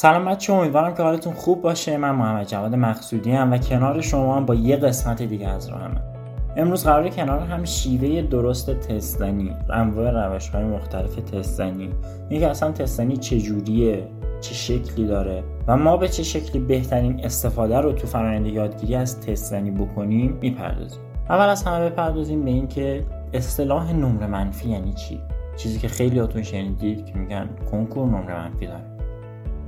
سلام بچه امیدوارم که حالتون خوب باشه. من محمد جواد مقصودی هم و کنار شما هم با یه قسمت دیگه از راهمه. امروز قراره کنار هم شیوه درست تستنی انواع روش های مختلف تستنی اینکه اصلا تستنی چجوریه چه شکلی داره و ما به چه شکلی بهترین استفاده رو تو فرآیند یادگیری از تستنی بکنیم می‌پردازیم. اول از همه بپردازیم به اینکه اصطلاح نمره منفی یعنی چی؟ چیزی که خیلی هاتون شنیدید که میگن کنکور نمره منفی داره.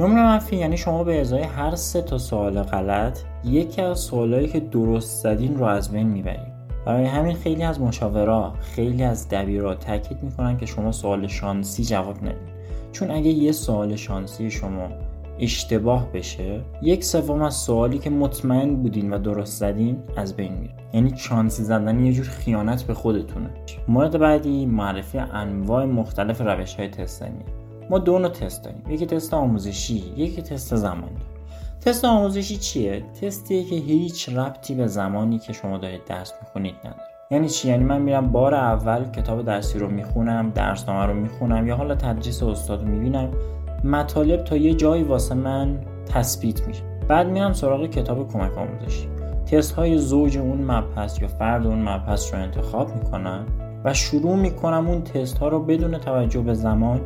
نمره منفی یعنی شما به ازای هر سه تا سوال غلط یکی از سوالایی که درست زدین رو از بین می‌برید برای همین خیلی از مشاورا خیلی از دبیرا تاکید می‌کنن که شما سوال شانسی جواب ندید چون اگه یه سوال شانسی شما اشتباه بشه یک سوم از سوالی که مطمئن بودین و درست زدین از بین میره. یعنی شانسی زدن یه جور خیانت به خودتونه. مورد بعدی معرفی انواع مختلف روش های تستنی. ما دو نوع تست داریم. یکی تست آموزشی یکی تست زمان. تست آموزشی چیه؟ تستیه که هیچ ربطی به زمانی که شما دارید درس می‌خونید نداره. یعنی چی؟ یعنی من میرم بار اول کتاب درسی رو می‌خونم درسنامه رو می‌خونم یا حالا تدریس استاد رو می‌بینم مطالب تا یه جایی واسه من تثبیت میشه. بعد میرم سراغ کتاب کمک آموزشی. تست های زوج اون مبحث یا فرد اون مبحث رو انتخاب می‌کنم و شروع می‌کنم اون تست ها رو بدون توجه به زمان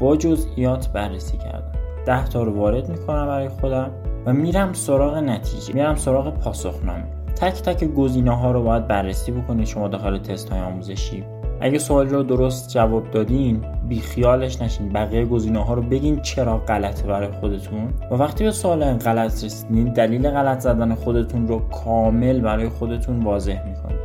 با جزئیات بررسی کردم. ده تا رو وارد می‌کنم برای خودم و میرم سراغ نتیجه میرم سراغ پاسخنامه. تک تک گزینه ها رو باید بررسی بکنید شما داخل تست های آموزشی. اگه سوال رو درست جواب دادین بی خیالش نشین. بقیه گزینه ها رو بگین چرا غلطه برای خودتون. و وقتی به سوال غلط رسیدین دلیل غلط زدن خودتون رو کامل برای خودتون واضح می‌کنید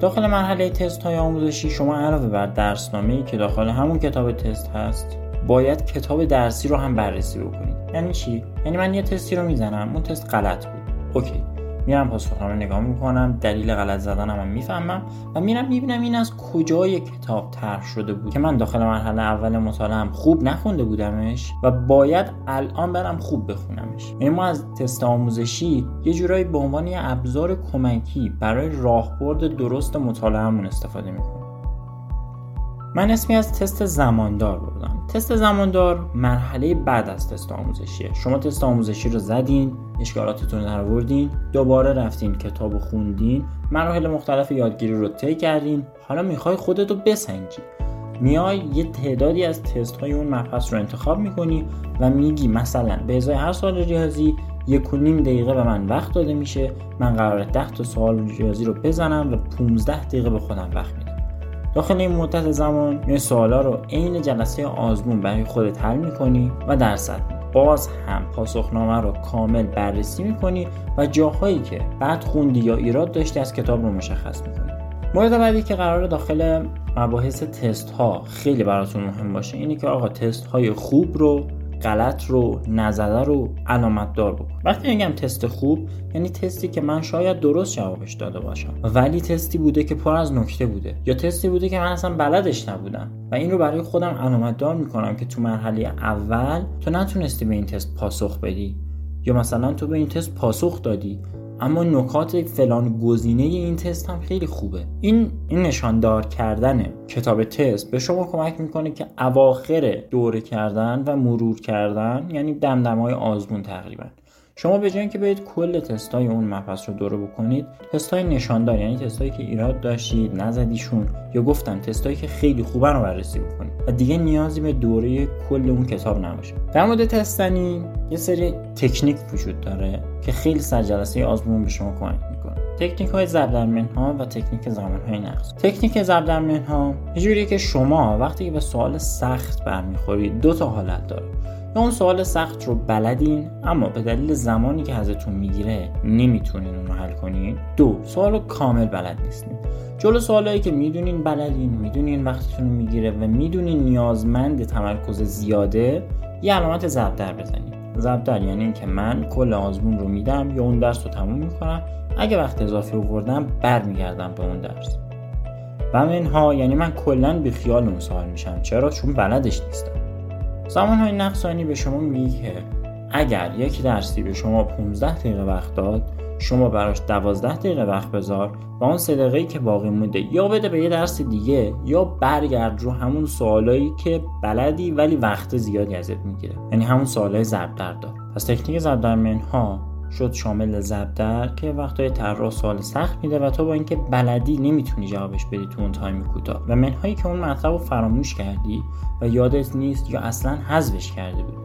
داخل مرحله تست های آموزشی شما علاوه بر درسنامه ای که داخل همون کتاب تست هست باید کتاب درسی رو هم بررسی بکنید. یعنی چی؟ یعنی من یه تستی رو می‌زنم. اون تست غلط بود. اوکی. میرم پاسخنامه نگاه می‌کنم. دلیل غلط زدنم هم می‌فهمم و میرم می‌بینم این از کجای کتاب طرح شده بود. که من داخل مرحله اول مطالعه خوب نخونده بودمش و باید الان برم خوب بخونمش. یعنی ما از تست آموزشی یه جورایی به عنوان یه ابزار کمکی برای راهبرد درست مطالعهمون استفاده می‌کنیم. من اسمی از تست زماندار بردم تست زماندار مرحله بعد از تست آموزشیه. شما تست آموزشی رو زدین اشکالاتتون رو آوردین دوباره رفتین کتاب خوندین مراحل مختلف یادگیری رو طی کردین. حالا می‌خوای خودت رو بسنجی. میای یه تعدادی از تست های اون مبحث رو انتخاب می‌کنی و میگی مثلا به ازای هر سال ریاضی یک و نیم دقیقه به من وقت داده میشه. من قرار 10 تا سوال ریاضی رو بزنم و 15 دقیقه به خودم وقت داخل این مدت زمان می سوالا رو عین جلسه آزمون برای خودت حل می‌کنی و درصد باز هم پاسخنامه رو کامل بررسی می‌کنی و جاهایی که بعد خوندی یا ایراد داشتی از کتاب رو مشخص می‌کنی. مورد بعدی که قرار داخل مباحث تست ها خیلی براتون مهم باشه اینه که آقا تست های خوب رو غلط رو نزده رو علامت دار بکن. وقتی میگم تست خوب یعنی تستی که من شاید درست جوابش داده باشم. ولی تستی بوده که پر از نکته بوده. یا تستی بوده که من اصلا بلدش نبودم. و این رو برای خودم علامت دار می‌کنم که تو مرحله اول تو نتونستی به این تست پاسخ بدی. یا مثلا تو به این تست پاسخ دادی. اما نکات فلان گزینه این تست هم خیلی خوبه. این این نشاندار کردن کتاب تست به شما کمک می‌کنه که اواخر دوره کردن و مرور کردن یعنی دمدمای آزمون تقریبا. شما به جای اینکه برید کل تستای اون مبحث رو دوره بکنید تستای نشاندار یعنی تستایی که ایراد داشتید نزدیشون یا گفتم تستایی که خیلی خوبن رو بررسی بکنید. و دیگه نیازی به دوره کل اون کتاب نباشه. در مورد تستنی یه سری تکنیک وجود داره که خیلی سر جلسه آزمون به شما کمک می‌کنه. تکنیک های ضرب ها و تکنیک زمان های نقص تکنیک ضرب ها یه جوریه که شما وقتی که به سوال سخت برمیخورید دو تا حالت داره. یا اون سوال سخت رو بلدین اما به دلیل زمانی که ازتون می‌گیره نمی‌تونین اون رو حل کنین. دو سوال رو کامل بلد نیستین. جلو سوالایی که می‌دونین بلدین می‌دونین وقتتون می‌گیره و می‌دونین نیازمند تمرکز زیاده یه علامت ضرب در بزنید ضرب در یعنی اینکه من کل آزمون رو میدم یا اون درس رو تموم می‌کنم. اگه وقت اضافی آوردم برمیگردم به اون درس. و منها یعنی من کلا بی خیال اون سوال میشم. چرا؟ چون بلدش نیستم. زمان های نقصانی به شما میگه. که اگر یک درسی به شما 15 دقیقه وقت داد شما براش دوازده دقیقه وقت بذار و اون سه دقیقه که باقی مونده یا بده به یه درس دیگه یا برگرد رو همون سوالایی که بلدی ولی وقت زیادی ازت می‌گیره. یعنی همون سوالای ضرب در پس تکنیک ضرب در منها شد شامل ضرب که وقتای طراح سوال سخت میده و تو با اینکه بلدی نمی‌تونی جوابش بدی تو اون تایم کوتاه. و منهایی که اون مطلب رو فراموش کردی و یادت نیست یا اصلا حذفش کرده بود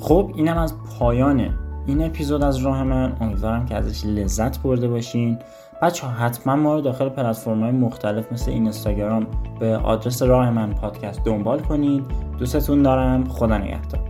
خب اینم از پایان این اپیزود از راه من. امیدوارم که ازش لذت برده باشین. بچه ها حتما ما رو داخل پلتفرم های مختلف مثل اینستاگرام به آدرس راه من پادکست دنبال کنید. دوستتون دارم. خدا نگهدار.